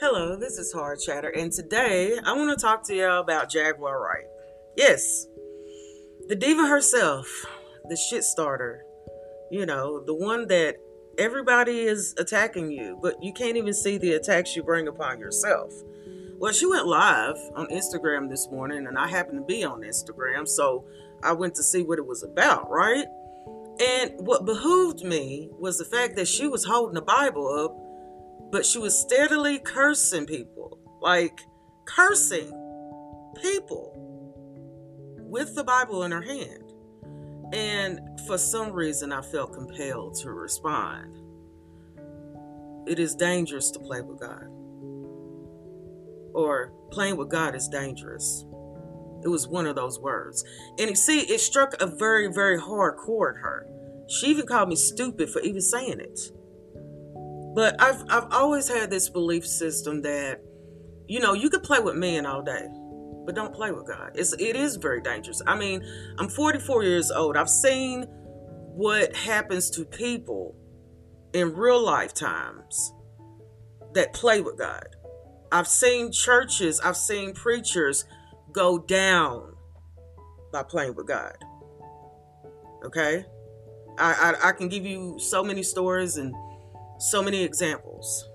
Hello, this is Hard Chatter, and today I want to talk to y'all about Jaguar Wright. Yes, the diva herself, the shit starter, you know, the one that everybody is attacking you, but you can't even see the attacks you bring upon yourself. Well, she went live on Instagram this morning, and I happened to be on Instagram, so I went to see what it was about, right? And what behooved me was the fact that she was holding the Bible up but she was steadily cursing people, like cursing people with the Bible in her hand. And for some reason, I felt compelled to respond. It is dangerous to play with God, or playing with God is dangerous. It was one of those words. And you see, it struck a very, very hard chord her. She even called me stupid for even saying it. But I've I've always had this belief system that, you know, you could play with men all day, but don't play with God. It's it is very dangerous. I mean, I'm 44 years old. I've seen what happens to people in real lifetimes that play with God. I've seen churches, I've seen preachers go down by playing with God. Okay? I, I, I can give you so many stories and so many examples.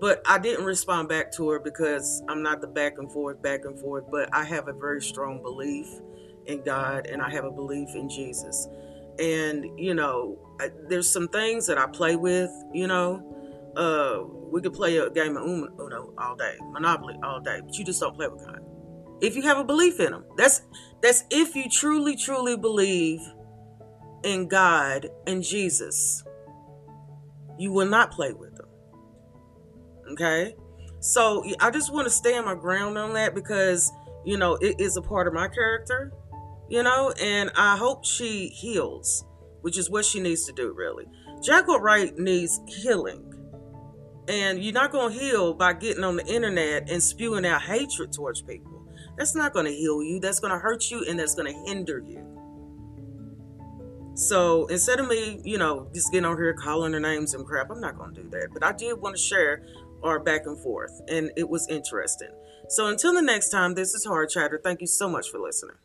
But I didn't respond back to her because I'm not the back and forth, back and forth, but I have a very strong belief in God and I have a belief in Jesus. And, you know, there's some things that I play with, you know. Uh, we could play a game of Uno all day, Monopoly all day, but you just don't play with God. If you have a belief in Him, that's that's if you truly, truly believe in God and Jesus you will not play with them. Okay? So I just want to stand my ground on that because, you know, it is a part of my character, you know, and I hope she heals, which is what she needs to do, really. Jaguar Wright needs healing. And you're not going to heal by getting on the internet and spewing out hatred towards people. That's not going to heal you. That's going to hurt you and that's going to hinder you. So instead of me, you know, just getting on here calling their names and crap, I'm not going to do that. But I did want to share our back and forth, and it was interesting. So until the next time, this is Hard Chatter. Thank you so much for listening.